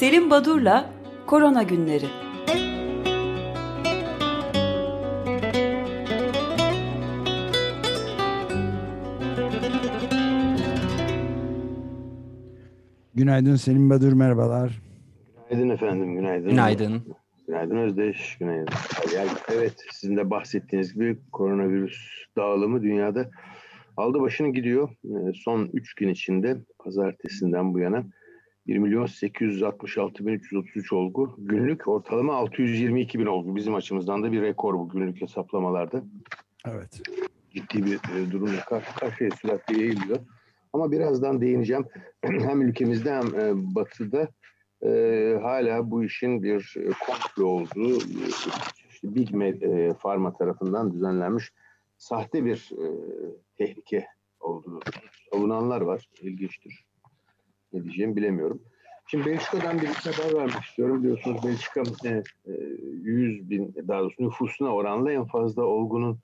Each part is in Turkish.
Selim Badur'la Korona Günleri. Günaydın Selim Badur, merhabalar. Günaydın efendim, günaydın. Günaydın. Günaydın Özdeş, günaydın. Yani evet, sizin de bahsettiğiniz gibi koronavirüs dağılımı dünyada aldı başını gidiyor. Ee, son 3 gün içinde pazartesinden bu yana 1 milyon 866 bin 333 olgu. Günlük ortalama 622 bin olgu. Bizim açımızdan da bir rekor bu günlük hesaplamalarda. Evet. Ciddi bir e, durumla karşı karşıya sürekli yayılıyor. Ama birazdan değineceğim. hem ülkemizde hem e, batıda e, hala bu işin bir e, komplo olduğu, işte Big e, Pharma tarafından düzenlenmiş sahte bir e, tehlike olduğunu savunanlar var. İlginçtir. Ne diyeceğimi bilemiyorum. Şimdi Belçika'dan bir haber vermek istiyorum. Biliyorsunuz Belçika e, e, 100 bin, daha doğrusu nüfusuna oranla en fazla olgunun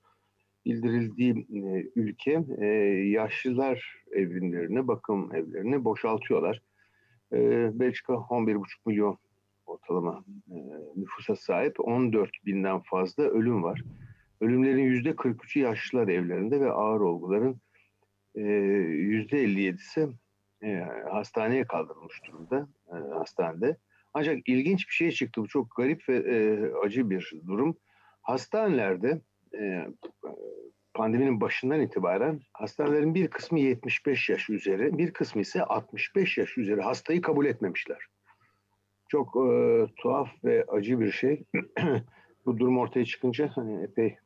bildirildiği e, ülke e, yaşlılar evlerini, bakım evlerini boşaltıyorlar. E, Belçika 11,5 milyon ortalama e, nüfusa sahip 14 binden fazla ölüm var. Ölümlerin yüzde 43'ü yaşlılar evlerinde ve ağır olguların e, yüzde 57'si e, hastaneye kaldırılmış durumda e, hastanede. Ancak ilginç bir şey çıktı. Bu çok garip ve e, acı bir durum. Hastanelerde pandeminin başından itibaren hastanelerin bir kısmı 75 yaş üzeri, bir kısmı ise 65 yaş üzeri hastayı kabul etmemişler. Çok e, tuhaf ve acı bir şey. bu durum ortaya çıkınca hani epey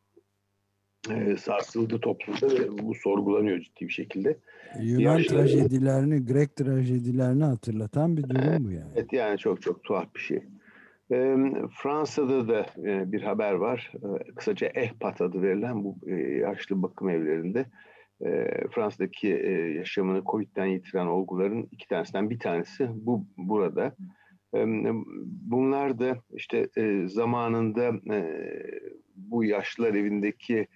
e, sarsıldı toplumda ve bu sorgulanıyor ciddi bir şekilde. Yunan Yaşlı... trajedilerini, Grek trajedilerini hatırlatan bir durum bu yani. Evet yani çok çok tuhaf bir şey. E, Fransa'da da e, bir haber var. E, kısaca EHPAT adı verilen bu e, yaşlı bakım evlerinde e, Fransa'daki e, yaşamını COVID'den yitiren olguların iki tanesinden bir tanesi bu burada. E, bunlar da işte e, zamanında e, bu yaşlılar evindeki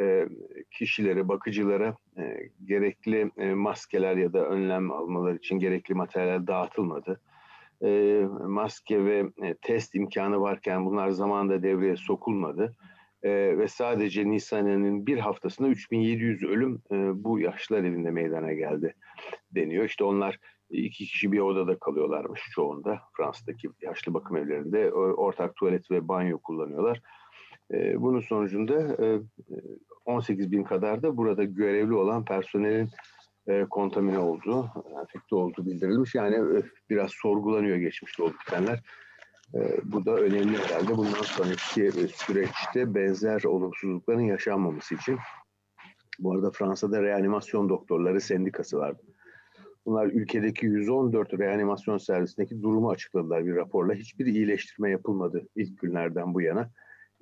e, kişilere, bakıcılara e, gerekli e, maskeler ya da önlem almaları için gerekli materyaller dağıtılmadı. Maske ve test imkanı varken bunlar zamanında devreye sokulmadı. Ve sadece Nisan ayının bir haftasında 3700 ölüm bu yaşlılar evinde meydana geldi deniyor. İşte onlar iki kişi bir odada kalıyorlarmış çoğunda Fransa'daki yaşlı bakım evlerinde ortak tuvalet ve banyo kullanıyorlar. Bunun sonucunda 18 bin kadar da burada görevli olan personelin kontamine olduğu, enfekte olduğu bildirilmiş. Yani biraz sorgulanıyor geçmişte olup bitenler. Bu da önemli herhalde. Bundan sonraki süreçte benzer olumsuzlukların yaşanmaması için. Bu arada Fransa'da reanimasyon doktorları sendikası vardı. Bunlar ülkedeki 114 reanimasyon servisindeki durumu açıkladılar bir raporla. Hiçbir iyileştirme yapılmadı ilk günlerden bu yana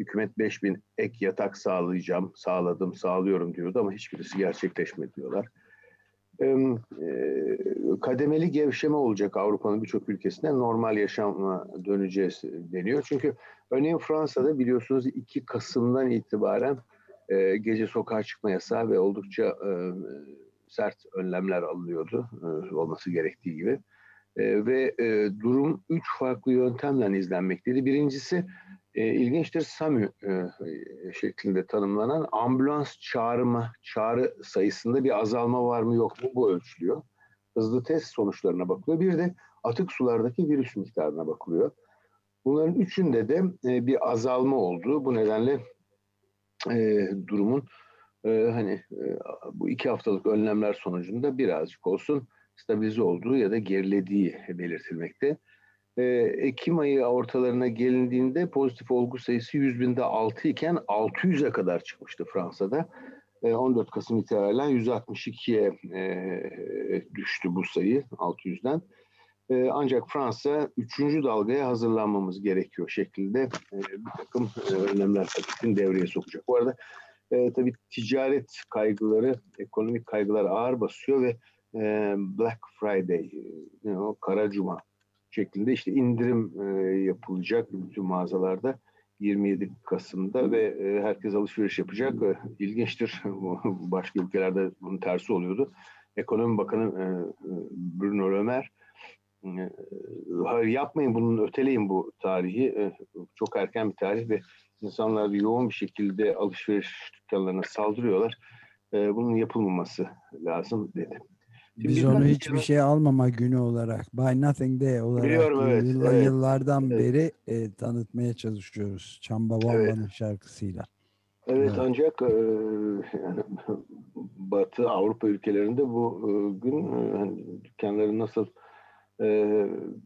hükümet 5000 ek yatak sağlayacağım, sağladım, sağlıyorum diyordu ama hiçbirisi gerçekleşmedi diyorlar. kademeli gevşeme olacak Avrupa'nın birçok ülkesinde normal yaşama döneceğiz deniyor. Çünkü örneğin Fransa'da biliyorsunuz 2 Kasım'dan itibaren gece sokağa çıkma yasağı ve oldukça sert önlemler alınıyordu olması gerektiği gibi. ve durum üç farklı yöntemle izlenmekteydi. Birincisi e, ilginçtir SAMÜ e, şeklinde tanımlanan ambulans çağrıma, çağrı sayısında bir azalma var mı yok mu bu ölçülüyor. Hızlı test sonuçlarına bakılıyor. Bir de atık sulardaki virüs miktarına bakılıyor. Bunların üçünde de e, bir azalma olduğu bu nedenle e, durumun e, hani e, bu iki haftalık önlemler sonucunda birazcık olsun stabilize olduğu ya da gerilediği belirtilmekte. Ee, Ekim ayı ortalarına gelindiğinde pozitif olgu sayısı 100 binde 6 iken 600'e kadar çıkmıştı Fransa'da. 14 ee, Kasım itibaren 162'ye e, düştü bu sayı 600'den. Ee, ancak Fransa 3. dalgaya hazırlanmamız gerekiyor şeklinde e, bir takım e, önlemler tabii devreye sokacak. Bu arada tabii ticaret kaygıları, ekonomik kaygılar ağır basıyor ve Black Friday, o Kara Cuma şeklinde işte indirim e, yapılacak bütün mağazalarda 27 Kasım'da ve e, herkes alışveriş yapacak. E, ilginçtir. Başka ülkelerde bunun tersi oluyordu. Ekonomi Bakanı e, Bruno e, hayır yapmayın bunun öteleyin bu tarihi. Çok erken bir tarih ve insanlar yoğun bir şekilde alışveriş dükkanlarına saldırıyorlar. Bunun yapılmaması lazım dedi. Biz onu hiçbir şey almama günü olarak, Buy Nothing Day olarak Biliyorum, evet, yılla- evet, yıllardan evet. beri e, tanıtmaya çalışıyoruz. Çamba Wamba'nın Evet. şarkısıyla. Evet, Evet. ancak e, yani Batı Avrupa ülkelerinde bu e, gün e, hani dükkanların nasıl e,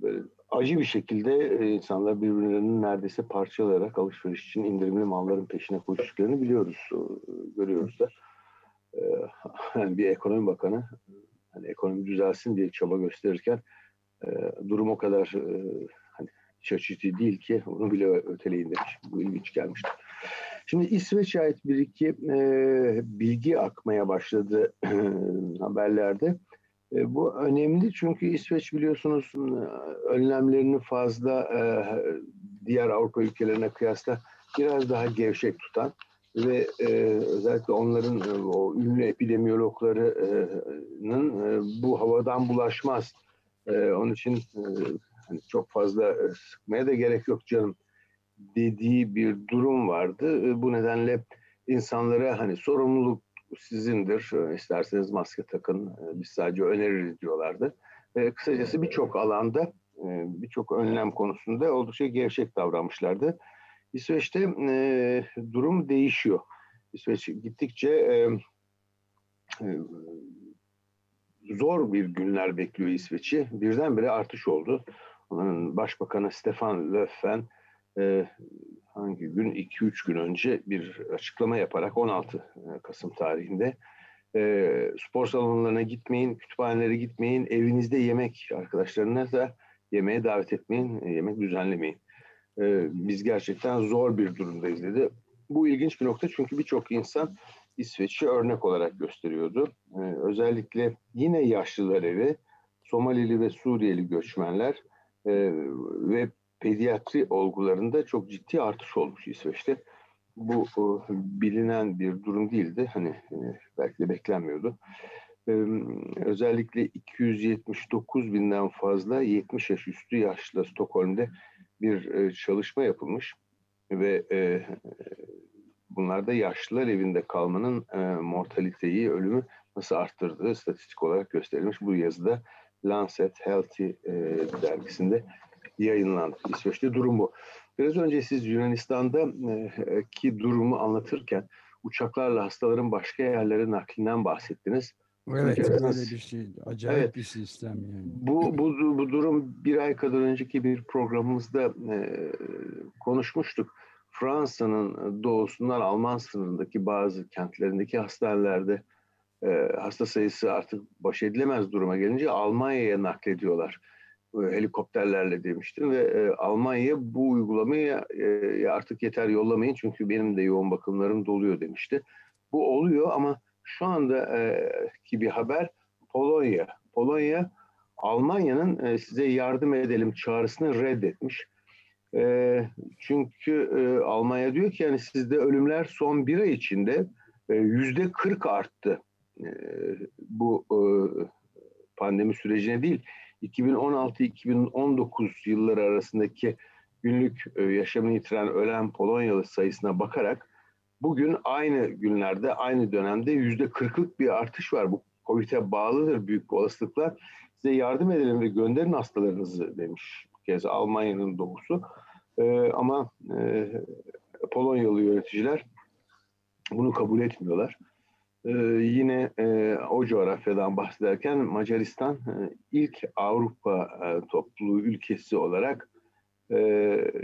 böyle acı bir şekilde e, insanlar birbirlerinin neredeyse parçalayarak alışveriş için indirimli malların peşine koştuklarını biliyoruz, e, görüyoruz da. E, yani bir ekonomi bakanı hani ekonomi düzelsin diye çaba gösterirken e, durum o kadar e, hani açıcı değil ki onu bile öteleyin demiş. Bu ilginç gelmişti. Şimdi İsveç'e ait bir iki e, bilgi akmaya başladı haberlerde. E, bu önemli çünkü İsveç biliyorsunuz e, önlemlerini fazla e, diğer Avrupa ülkelerine kıyasla biraz daha gevşek tutan ve e, özellikle onların e, o ünlü epidemiyologlarının e, bu havadan bulaşmaz. E, onun için e, hani çok fazla e, sıkmaya da gerek yok canım dediği bir durum vardı. E, Bu nedenle insanlara hani sorumluluk sizindir. E, İsterseniz maske takın. Biz sadece öneririz diyorlardı. E, Kısacası birçok alanda birçok önlem konusunda oldukça gevşek davranmışlardı. İsveç'te e, durum değişiyor. İsveç gittikçe e, e, zor bir günler bekliyor İsveç'i. Birdenbire artış oldu. Onların Başbakanı Stefan Löfven e, hangi gün 2-3 gün önce bir açıklama yaparak 16 Kasım tarihinde e, spor salonlarına gitmeyin, kütüphanelere gitmeyin, evinizde yemek arkadaşlarınızla yemeğe davet etmeyin, yemek düzenlemeyin. E, biz gerçekten zor bir durumdayız dedi. Bu ilginç bir nokta çünkü birçok insan İsveç'i örnek olarak gösteriyordu. E, özellikle yine yaşlılar evi, Somalili ve Suriyeli göçmenler e, ve pediatri olgularında çok ciddi artış olmuş İsveç'te. Bu e, bilinen bir durum değildi. Hani e, belki de beklenmiyordu. E, özellikle 279 binden fazla 70 yaş üstü yaşlı Stockholm'de bir e, çalışma yapılmış ve e, bunlarda yaşlılar evinde kalmanın e, mortaliteyi, ölümü nasıl arttırdığı statistik olarak gösterilmiş. Bu yazıda Lancet Healthy e, dergisinde yayınlandı. İsveç'te durum bu. Biraz önce siz Yunanistan'daki durumu anlatırken uçaklarla hastaların başka yerlere naklinden bahsettiniz. Evet Evet. öyle bir şey. Acayip Evet. bir sistem yani. Bu, bu, bu durum bir ay kadar önceki bir programımızda e, konuşmuştuk. Fransa'nın doğusundan Alman sınırındaki bazı kentlerindeki hastanelerde e, hasta sayısı artık baş edilemez duruma gelince Almanya'ya naklediyorlar. E, helikopterlerle demiştim ve e, Almanya bu uygulamayı e, artık yeter yollamayın çünkü benim de yoğun bakımlarım doluyor demişti. Bu oluyor ama şu anda e, ki bir haber Polonya. Polonya Almanya'nın e, size yardım edelim çağrısını reddetmiş. E, çünkü e, Almanya diyor ki yani sizde ölümler son bir ay içinde yüzde 40 arttı. E, bu e, pandemi sürecine değil 2016-2019 yılları arasındaki günlük e, yaşamını yitiren ölen Polonyalı sayısına bakarak bugün aynı günlerde aynı dönemde yüzde 40'lık bir artış var. Bu Covid'e bağlıdır büyük bir olasılıkla. Size yardım edelim ve gönderin hastalarınızı demiş bu kez Almanya'nın doğusu. E, ama e, Polonyalı yöneticiler bunu kabul etmiyorlar. Ee, yine e, o coğrafyadan bahsederken Macaristan e, ilk Avrupa e, topluluğu ülkesi olarak e,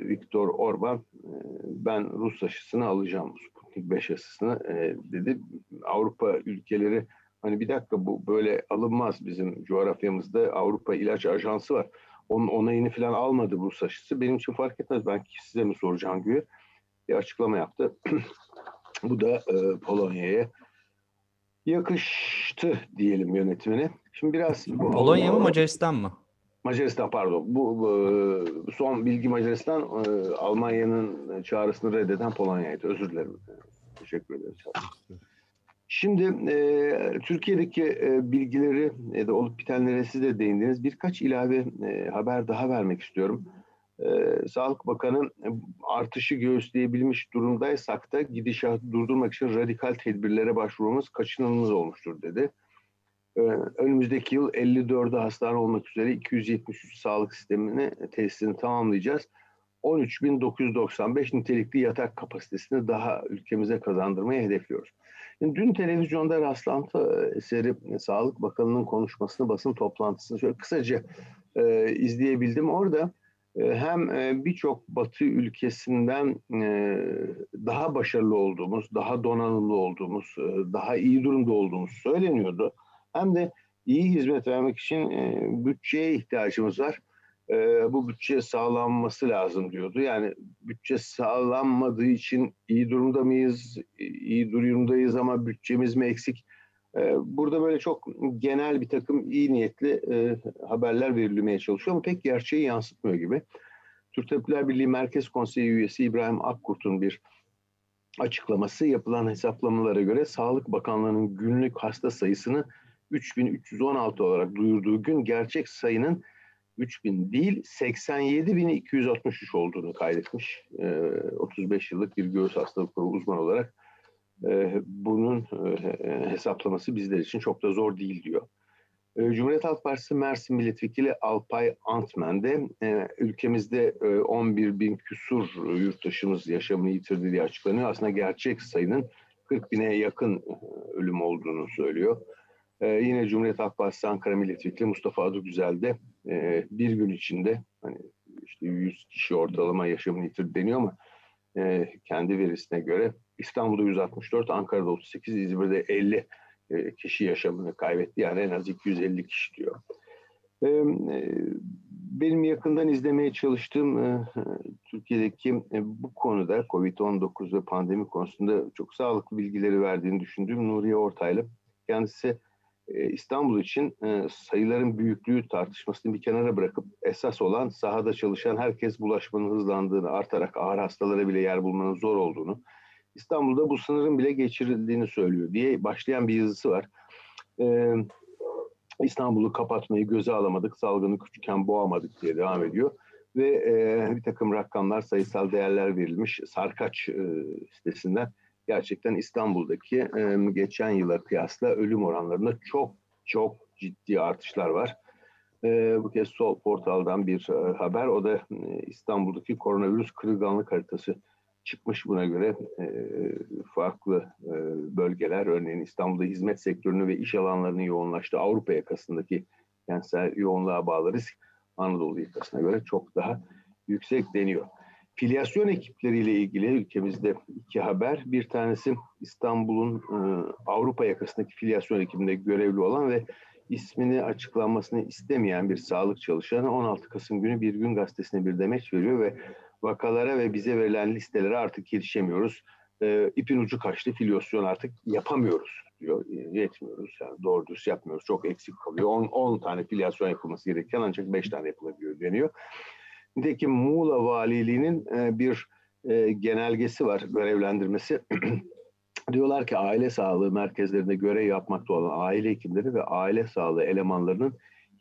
Viktor Orban e, ben Rus aşısını alacağım Sputnik 5 aşısını e, dedi. Avrupa ülkeleri hani bir dakika bu böyle alınmaz bizim coğrafyamızda Avrupa İlaç Ajansı var. Onun onayını falan almadı Rus aşısı. Benim için fark etmez. Ben size mi soracağım gibi bir açıklama yaptı. bu da e, Polonya'ya yakıştı diyelim yönetimine. Şimdi biraz bu- Polonya mı Macaristan mı? Macaristan pardon. Bu, bu son bilgi Macaristan e, Almanya'nın çağrısını reddeden Polonya'ydı. Özür dilerim. Teşekkür ederim. Şimdi e, Türkiye'deki e, bilgileri ya da olup bitenlere siz de değindiniz. Birkaç ilave e, haber daha vermek istiyorum. E, Sağlık Bakanı e, artışı göğüsleyebilmiş durumdaysak da gidişatı durdurmak için radikal tedbirlere başvurmamız kaçınılmaz olmuştur dedi. E, önümüzdeki yıl 54'e hastane olmak üzere 273 sağlık sistemini tesisini tamamlayacağız. 13.995 nitelikli yatak kapasitesini daha ülkemize kazandırmayı hedefliyoruz. Şimdi dün televizyonda rastlantı eseri Sağlık Bakanı'nın konuşmasını, basın toplantısını şöyle kısaca e, izleyebildim. Orada e, hem e, birçok Batı ülkesinden e, daha başarılı olduğumuz, daha donanımlı olduğumuz, e, daha iyi durumda olduğumuz söyleniyordu. Hem de iyi hizmet vermek için e, bütçeye ihtiyacımız var e, bu bütçe sağlanması lazım diyordu. Yani bütçe sağlanmadığı için iyi durumda mıyız, iyi durumdayız ama bütçemiz mi eksik? E, burada böyle çok genel bir takım iyi niyetli e, haberler verilmeye çalışıyor ama pek gerçeği yansıtmıyor gibi. Türk Tabipler Birliği Merkez Konseyi üyesi İbrahim Akkurt'un bir açıklaması yapılan hesaplamalara göre Sağlık Bakanlığı'nın günlük hasta sayısını 3316 olarak duyurduğu gün gerçek sayının 3000 değil 87.263 olduğunu kaydetmiş. E, 35 yıllık bir göğüs hastalıkları uzman olarak e, bunun e, hesaplaması bizler için çok da zor değil diyor. E, Cumhuriyet Halk Partisi Mersin Milletvekili Alpay Antmen de e, ülkemizde e, 11 bin küsur yurttaşımız yaşamını yitirdi diye açıklanıyor. Aslında gerçek sayının 40 bine yakın e, ölüm olduğunu söylüyor. Ee, yine Cumhuriyet Halk Partisi Ankara Milletvekili Mustafa Adıgüzel de e, bir gün içinde hani işte 100 kişi ortalama yaşamını yitirdi deniyor ama e, kendi verisine göre İstanbul'da 164, Ankara'da 38, İzmir'de 50 e, kişi yaşamını kaybetti. Yani en az 250 kişi diyor. E, e, benim yakından izlemeye çalıştığım e, Türkiye'deki e, bu konuda COVID-19 ve pandemi konusunda çok sağlıklı bilgileri verdiğini düşündüğüm Nuriye Ortaylı. Kendisi İstanbul için e, sayıların büyüklüğü tartışmasını bir kenara bırakıp esas olan sahada çalışan herkes bulaşmanın hızlandığını, artarak ağır hastalara bile yer bulmanın zor olduğunu, İstanbul'da bu sınırın bile geçirildiğini söylüyor diye başlayan bir yazısı var. E, İstanbul'u kapatmayı göze alamadık, salgını küçükken boğamadık diye devam ediyor. Ve bir takım rakamlar, sayısal değerler verilmiş Sarkaç sitesinden gerçekten İstanbul'daki e, geçen yıla kıyasla ölüm oranlarında çok çok ciddi artışlar var. E, bu kez Sol Portal'dan bir e, haber. O da e, İstanbul'daki koronavirüs kırılganlık haritası çıkmış buna göre e, farklı e, bölgeler örneğin İstanbul'da hizmet sektörünü ve iş alanlarının yoğunlaştığı Avrupa yakasındaki kentsel yoğunluğa bağlı risk Anadolu yakasına göre çok daha yüksek deniyor. Filyasyon ekipleriyle ilgili ülkemizde iki haber. Bir tanesi İstanbul'un e, Avrupa yakasındaki filyasyon ekibinde görevli olan ve ismini açıklanmasını istemeyen bir sağlık çalışanı 16 Kasım günü Bir Gün Gazetesi'ne bir demeç veriyor ve vakalara ve bize verilen listelere artık yetişemiyoruz. E, ipin ucu kaçtı filyasyon artık yapamıyoruz diyor. E, yetmiyoruz yani doğru düz yapmıyoruz. Çok eksik kalıyor. 10, 10 tane filyasyon yapılması gerekirken ancak 5 tane yapılabiliyor deniyor. Nitekim Muğla Valiliği'nin e, bir e, genelgesi var, görevlendirmesi. Diyorlar ki aile sağlığı merkezlerinde görev yapmakta olan aile hekimleri ve aile sağlığı elemanlarının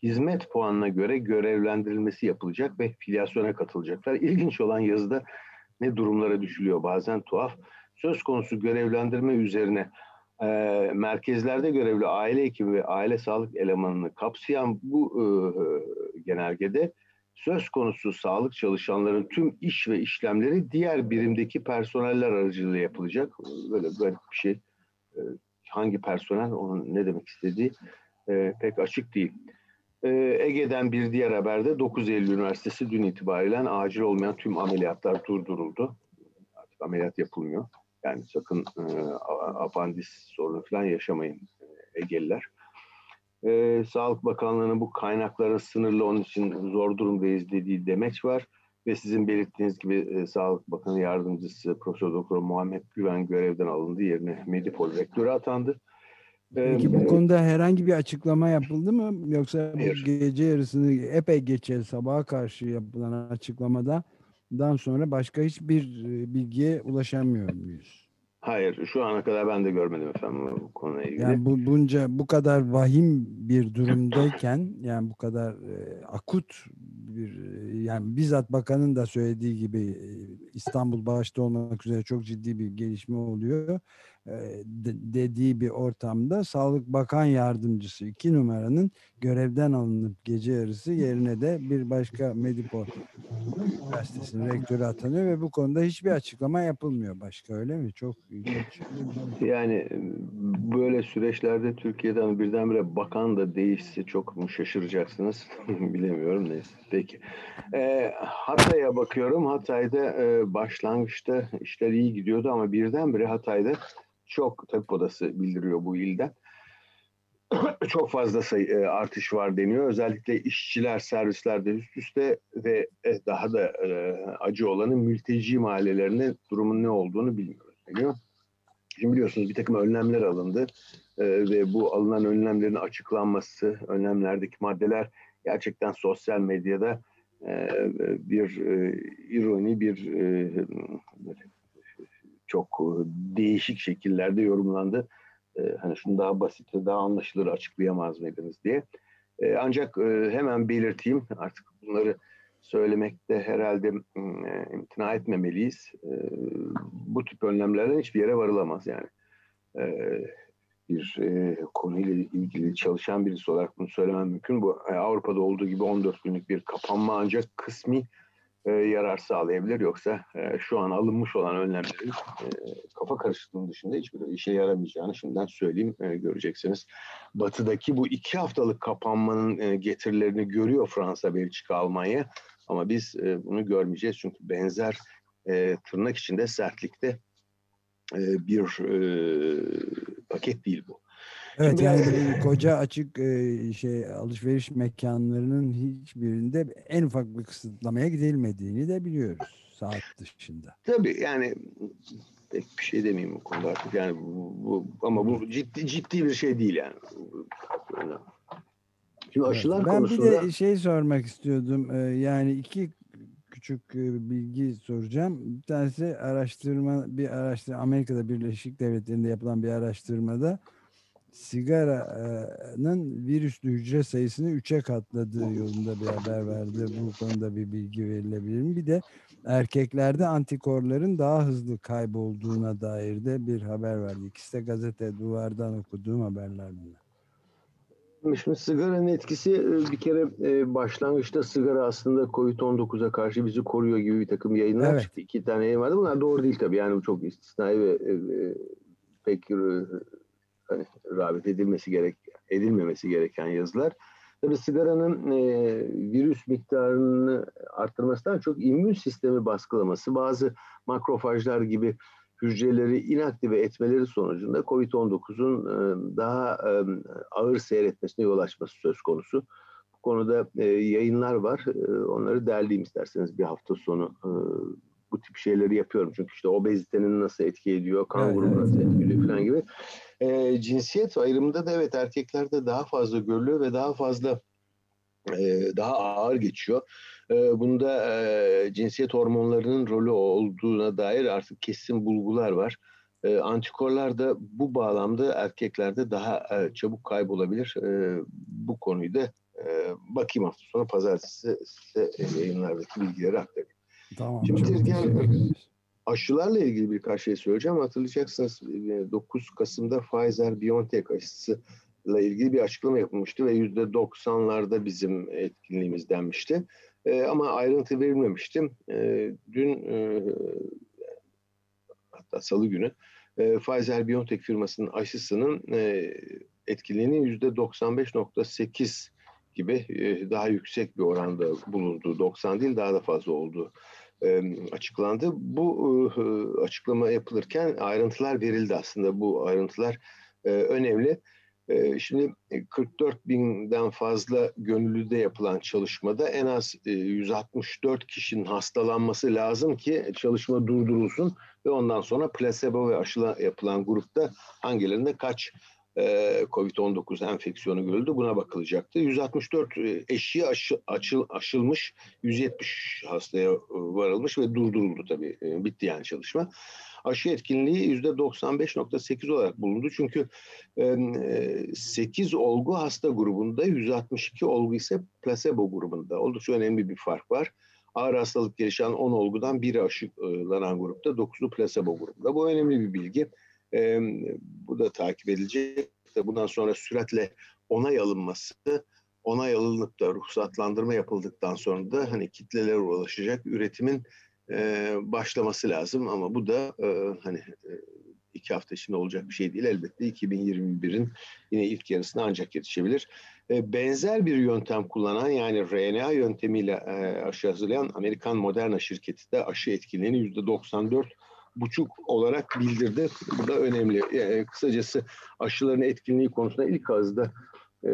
hizmet puanına göre görevlendirilmesi yapılacak ve filyasyona katılacaklar. İlginç olan yazıda ne durumlara düşülüyor bazen tuhaf. Söz konusu görevlendirme üzerine e, merkezlerde görevli aile hekimi ve aile sağlık elemanını kapsayan bu e, genelgede söz konusu sağlık çalışanların tüm iş ve işlemleri diğer birimdeki personeller aracılığıyla yapılacak. Böyle böyle bir şey. Ee, hangi personel, onun ne demek istediği e, pek açık değil. Ee, Ege'den bir diğer haberde 9 Eylül Üniversitesi dün itibariyle acil olmayan tüm ameliyatlar durduruldu. Artık ameliyat yapılmıyor. Yani sakın e, apandis sorunu falan yaşamayın e, Egeliler e, Sağlık Bakanlığı'nın bu kaynakların sınırlı onun için zor durumdayız dediği demeç var. Ve sizin belirttiğiniz gibi e, Sağlık Bakanı Yardımcısı Profesör Doktor Muhammed Güven görevden alındı. Yerine Medipol Rektörü atandı. Peki bu konuda herhangi bir açıklama yapıldı mı? Yoksa bu gece yarısını epey geçe sabaha karşı yapılan açıklamada dan sonra başka hiçbir bilgiye ulaşamıyor muyuz? Hayır, şu ana kadar ben de görmedim efendim bu konuyla ilgili. Yani bu bunca bu kadar vahim bir durumdayken yani bu kadar e, akut bir e, yani bizzat bakanın da söylediği gibi e, İstanbul başta olmak üzere çok ciddi bir gelişme oluyor. E, de, dediği bir ortamda Sağlık Bakan Yardımcısı iki numaranın görevden alınıp gece yarısı yerine de bir başka Medipol Üniversitesi'nin rektörü atanıyor ve bu konuda hiçbir açıklama yapılmıyor başka öyle mi? Çok ilginç. Yani böyle süreçlerde Türkiye'den birdenbire bakan da değişse çok mu şaşıracaksınız? Bilemiyorum neyse. Peki. E, Hatay'a bakıyorum. Hatay'da e, başlangıçta işler iyi gidiyordu ama birdenbire Hatay'da çok tabip odası bildiriyor bu ilden. çok fazla sayı, e, artış var deniyor. Özellikle işçiler servislerde üst üste ve e, daha da e, acı olanı mülteci mahallelerinde durumun ne olduğunu bilmiyoruz deniyor. Şimdi biliyorsunuz bir takım önlemler alındı e, ve bu alınan önlemlerin açıklanması, önlemlerdeki maddeler gerçekten sosyal medyada e, bir e, ironi, bir e, çok e, değişik şekillerde yorumlandı. E, hani şunu daha basit daha anlaşılır açıklayamaz mıydınız diye. E, ancak hemen belirteyim artık bunları söylemekte herhalde imtina etmemeliyiz. Bu tip önlemlerden hiçbir yere varılamaz yani. Bir konuyla ilgili çalışan birisi olarak bunu söylemem mümkün. Bu Avrupa'da olduğu gibi 14 günlük bir kapanma ancak kısmi e, yarar sağlayabilir. Yoksa e, şu an alınmış olan önlemlerin e, kafa karışıklığının dışında hiçbir işe yaramayacağını şimdiden söyleyeyim e, göreceksiniz. Batı'daki bu iki haftalık kapanmanın e, getirilerini görüyor Fransa, Belçika, Almanya. Ama biz e, bunu görmeyeceğiz çünkü benzer e, tırnak içinde sertlikte e, bir e, paket değil bu. Evet yani koca açık e, şey alışveriş mekanlarının hiçbirinde en ufak bir kısıtlamaya gidilmediğini de biliyoruz saat dışında. Tabii yani pek bir şey demeyeyim bu konuda artık yani bu, bu ama bu ciddi ciddi bir şey değil yani. Şimdi aşılar evet, ben konusunda... Ben bir de şey sormak istiyordum. Yani iki küçük bilgi soracağım. Bir tanesi araştırma bir araştırma Amerika'da Birleşik Devletleri'nde yapılan bir araştırmada sigaranın virüslü hücre sayısını 3'e katladığı yolunda bir haber verdi. Bu konuda bir bilgi verilebilir mi? Bir de erkeklerde antikorların daha hızlı kaybolduğuna dair de bir haber verdi. İkisi de gazete duvardan okuduğum haberler bunlar. Şimdi sigaranın etkisi bir kere başlangıçta sigara aslında COVID-19'a karşı bizi koruyor gibi bir takım yayınlar evet. çıktı. İki tane yayın vardı. Bunlar doğru değil tabii. Yani bu çok istisnai ve pek hani, rağbet edilmesi gerek edilmemesi gereken yazılar. Tabi sigaranın e, virüs miktarını arttırmasından çok immün sistemi baskılaması, bazı makrofajlar gibi hücreleri inaktive etmeleri sonucunda COVID-19'un e, daha e, ağır seyretmesine yol açması söz konusu. Bu konuda e, yayınlar var. E, onları derleyeyim isterseniz bir hafta sonu e, bu tip şeyleri yapıyorum. Çünkü işte obezitenin nasıl etki ediyor, kan grubu nasıl etkiliyor falan gibi. E, cinsiyet ayrımında da evet erkeklerde daha fazla görülüyor ve daha fazla e, daha ağır geçiyor. E, bunda e, cinsiyet hormonlarının rolü olduğuna dair artık kesin bulgular var. E, antikorlar da bu bağlamda erkeklerde daha e, çabuk kaybolabilir. E, bu konuyu da e, bakayım hafta sonu pazartesi size yayınlardaki bilgileri aktarayım. Tamam. Şimdi yani, aşılarla ilgili birkaç şey söyleyeceğim. Hatırlayacaksınız 9 e, Kasım'da Pfizer-BioNTech aşısı ile ilgili bir açıklama yapılmıştı ve yüzde 90'larda bizim etkinliğimiz denmişti. E, ama ayrıntı verilmemişti. E, dün e, hatta salı günü e, Pfizer-BioNTech firmasının aşısının e, etkinliğinin yüzde 95.8 gibi e, daha yüksek bir oranda bulunduğu, 90 değil daha da fazla olduğu açıklandı. Bu açıklama yapılırken ayrıntılar verildi aslında. Bu ayrıntılar önemli. Şimdi 44 binden fazla gönüllüde yapılan çalışmada en az 164 kişinin hastalanması lazım ki çalışma durdurulsun ve ondan sonra plasebo ve aşıla yapılan grupta hangilerinde kaç e, Covid-19 enfeksiyonu görüldü. Buna bakılacaktı. 164 e, eşiği aşı, açıl, aşılmış, 170 hastaya varılmış ve durduruldu tabii. Bitti yani çalışma. Aşı etkinliği %95.8 olarak bulundu. Çünkü 8 olgu hasta grubunda, 162 olgu ise placebo grubunda. Oldukça önemli bir fark var ağır hastalık gelişen 10 olgudan biri aşılanan grupta, 9'u placebo grubunda. Bu önemli bir bilgi. E, bu da takip edilecek. Bundan sonra süratle onay alınması, onay alınıp da ruhsatlandırma yapıldıktan sonra da hani kitlelere ulaşacak üretimin e, başlaması lazım. Ama bu da e, hani iki hafta içinde olacak bir şey değil. Elbette 2021'in yine ilk yarısına ancak yetişebilir. E, benzer bir yöntem kullanan yani RNA yöntemiyle e, aşı hazırlayan Amerikan Moderna şirketi de aşı etkinliğini %94 buçuk olarak bildirdi. Bu da önemli. Yani kısacası aşıların etkinliği konusunda ilk ağızda e,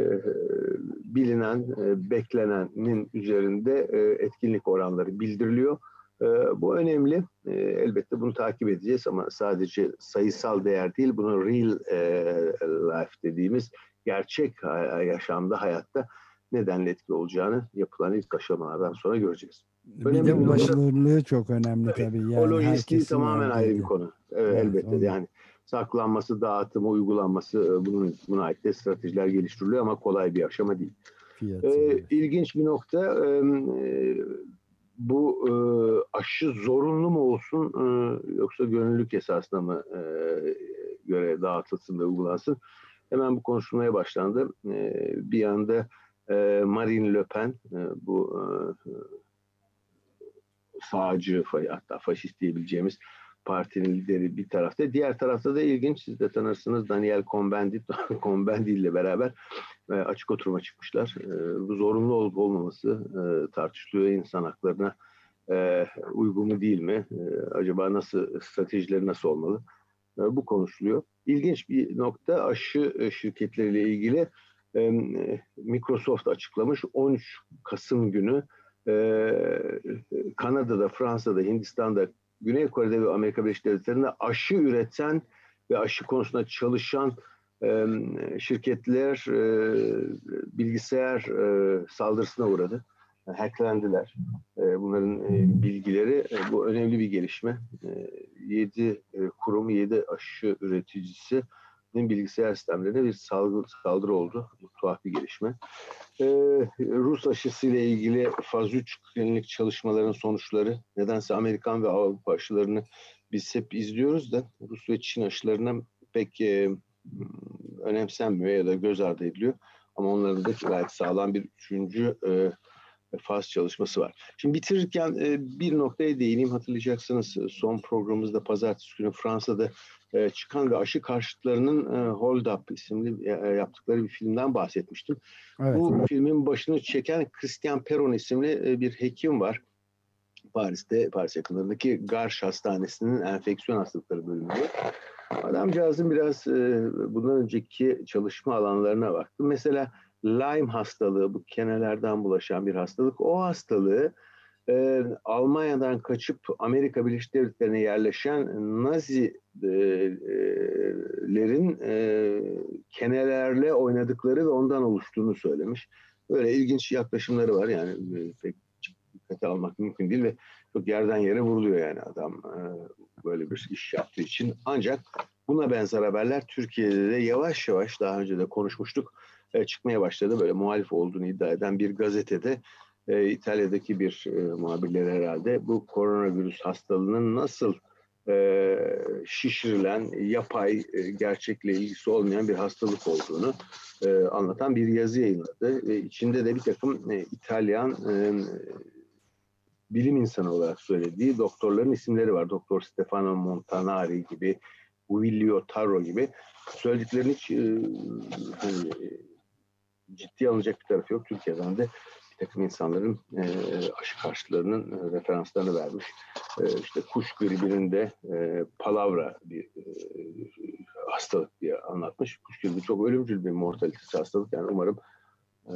bilinen, e, beklenenin üzerinde e, etkinlik oranları bildiriliyor. E, bu önemli. E, elbette bunu takip edeceğiz ama sadece sayısal değer değil, bunu real e, life dediğimiz gerçek yaşamda, hayatta nedenle etkili olacağını yapılan ilk aşamalardan sonra göreceğiz. Önemli bir de ulaşılırlığı çok önemli tabii. tabii. Yani o lojistiği tamamen ayrı bir konu. Evet, evet elbette onu. yani saklanması, dağıtımı, uygulanması e, bunun buna ait de stratejiler geliştiriliyor ama kolay bir aşama değil. Fiyatı. Ee, ilginç bir nokta e, bu e, aşı zorunlu mu olsun e, yoksa gönüllülük esasına mı e, göre dağıtılsın ve uygulansın? Hemen bu konuşulmaya başlandı. E, bir yanda e, Marine Le Pen e, bu e, sağcı hatta faşist diyebileceğimiz partinin lideri bir tarafta. Diğer tarafta da ilginç siz de tanırsınız Daniel Cohn-Bendit Cohn-Bendit ile beraber e, açık oturuma çıkmışlar. E, bu zorunlu olup olmaması e, tartışılıyor insan haklarına e, uygun mu değil mi? Acaba nasıl stratejileri nasıl olmalı? Bu konuşuluyor. İlginç bir nokta aşı şirketleriyle ilgili e, Microsoft açıklamış 13 Kasım günü Kanada'da, Fransa'da, Hindistan'da, Güney Kore'de ve Amerika Birleşik Devletleri'nde aşı üreten ve aşı konusunda çalışan şirketler bilgisayar saldırısına uğradı. Hacklendiler. Bunların bilgileri bu önemli bir gelişme. 7 kurum, 7 aşı üreticisi bilgisayar sistemlerine bir salgı, saldırı oldu. Bu tuhaf bir gelişme. Ee, Rus aşısı ile ilgili faz 3 klinik çalışmaların sonuçları nedense Amerikan ve Avrupa aşılarını biz hep izliyoruz da Rus ve Çin aşılarına pek e, önemsenmiyor ya da göz ardı ediliyor. Ama onların da gayet sağlam bir üçüncü e, faz çalışması var. Şimdi bitirirken e, bir noktaya değineyim. Hatırlayacaksınız son programımızda pazartesi günü Fransa'da e, çıkan ve aşı karşıtlarının e, Hold Up isimli e, yaptıkları bir filmden bahsetmiştim. Evet, Bu evet. filmin başını çeken Christian Peron isimli bir hekim var. Paris'te, Paris yakınlarındaki Garş Hastanesi'nin enfeksiyon hastalıkları bölümünde. Adamcağızın biraz bundan önceki çalışma alanlarına baktım. Mesela Lyme hastalığı, bu kenelerden bulaşan bir hastalık. O hastalığı e, Almanya'dan kaçıp Amerika Birleşik Devletleri'ne yerleşen Nazilerin e, kenelerle oynadıkları ve ondan oluştuğunu söylemiş. Böyle ilginç yaklaşımları var yani e, pek dikkate almak mümkün değil ve çok yerden yere vuruluyor yani adam e, böyle bir iş yaptığı için. Ancak buna benzer haberler Türkiye'de de yavaş yavaş daha önce de konuşmuştuk e, çıkmaya başladı. Böyle muhalif olduğunu iddia eden bir gazetede e, İtalya'daki bir e, muhabirleri herhalde bu koronavirüs hastalığının nasıl e, şişirilen, yapay, e, gerçekle ilgisi olmayan bir hastalık olduğunu e, anlatan bir yazı yayınladı. Ve içinde de bir takım e, İtalyan e, bilim insanı olarak söylediği doktorların isimleri var. Doktor Stefano Montanari gibi, Guilio Tarro gibi söylediklerini hiç e, hani, ciddi alınacak bir tarafı yok. Türkiye'den de bir takım insanların e, aşı karşılarının e, referanslarını vermiş. E, işte kuş gribinin de e, palavra bir e, hastalık diye anlatmış. Kuş gribi çok ölümcül bir mortalitesi hastalık. Yani umarım e,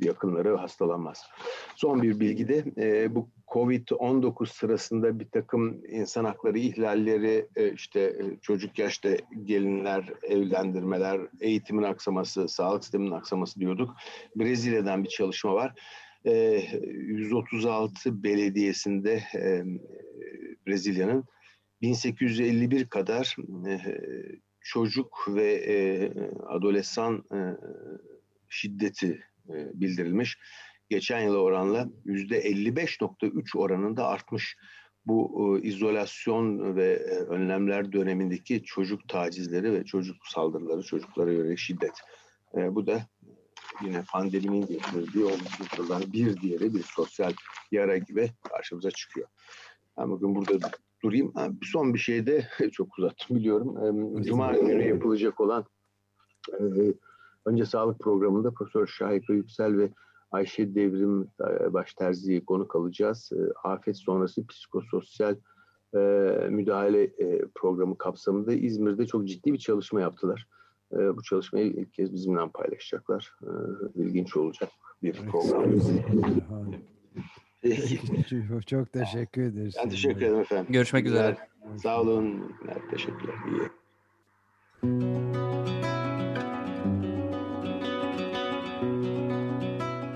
yakınları hastalanmaz. Son bir bilgi de e, bu Covid-19 sırasında bir takım insan hakları ihlalleri, e, işte e, çocuk yaşta gelinler, evlendirmeler, eğitimin aksaması, sağlık sisteminin aksaması diyorduk. Brezilya'dan bir çalışma var. E, 136 belediyesinde e, Brezilya'nın 1851 kadar çocuk ve adolesan şiddeti bildirilmiş. Geçen yıla oranla %55.3 oranında artmış bu e, izolasyon ve e, önlemler dönemindeki çocuk tacizleri ve çocuk saldırıları, çocuklara yönelik şiddet. E, bu da yine pandeminin getirdiği olumsuzluklardan bir diğeri bir sosyal yara gibi karşımıza çıkıyor. Ben bugün burada durayım. son bir şey de çok uzattım biliyorum. Cuma günü yapılacak olan önce sağlık programında Profesör Şahika Yüksel ve Ayşe Devrim Başterzi'yi konu kalacağız. Afet sonrası psikososyal müdahale programı kapsamında İzmir'de çok ciddi bir çalışma yaptılar. Bu çalışmayı ilk kez bizimle paylaşacaklar. İlginç olacak bir program. çok, çok teşekkür ederiz. Ben teşekkür ederim efendim. Görüşmek üzere. Sağ olun. Teşekkürler. İyi.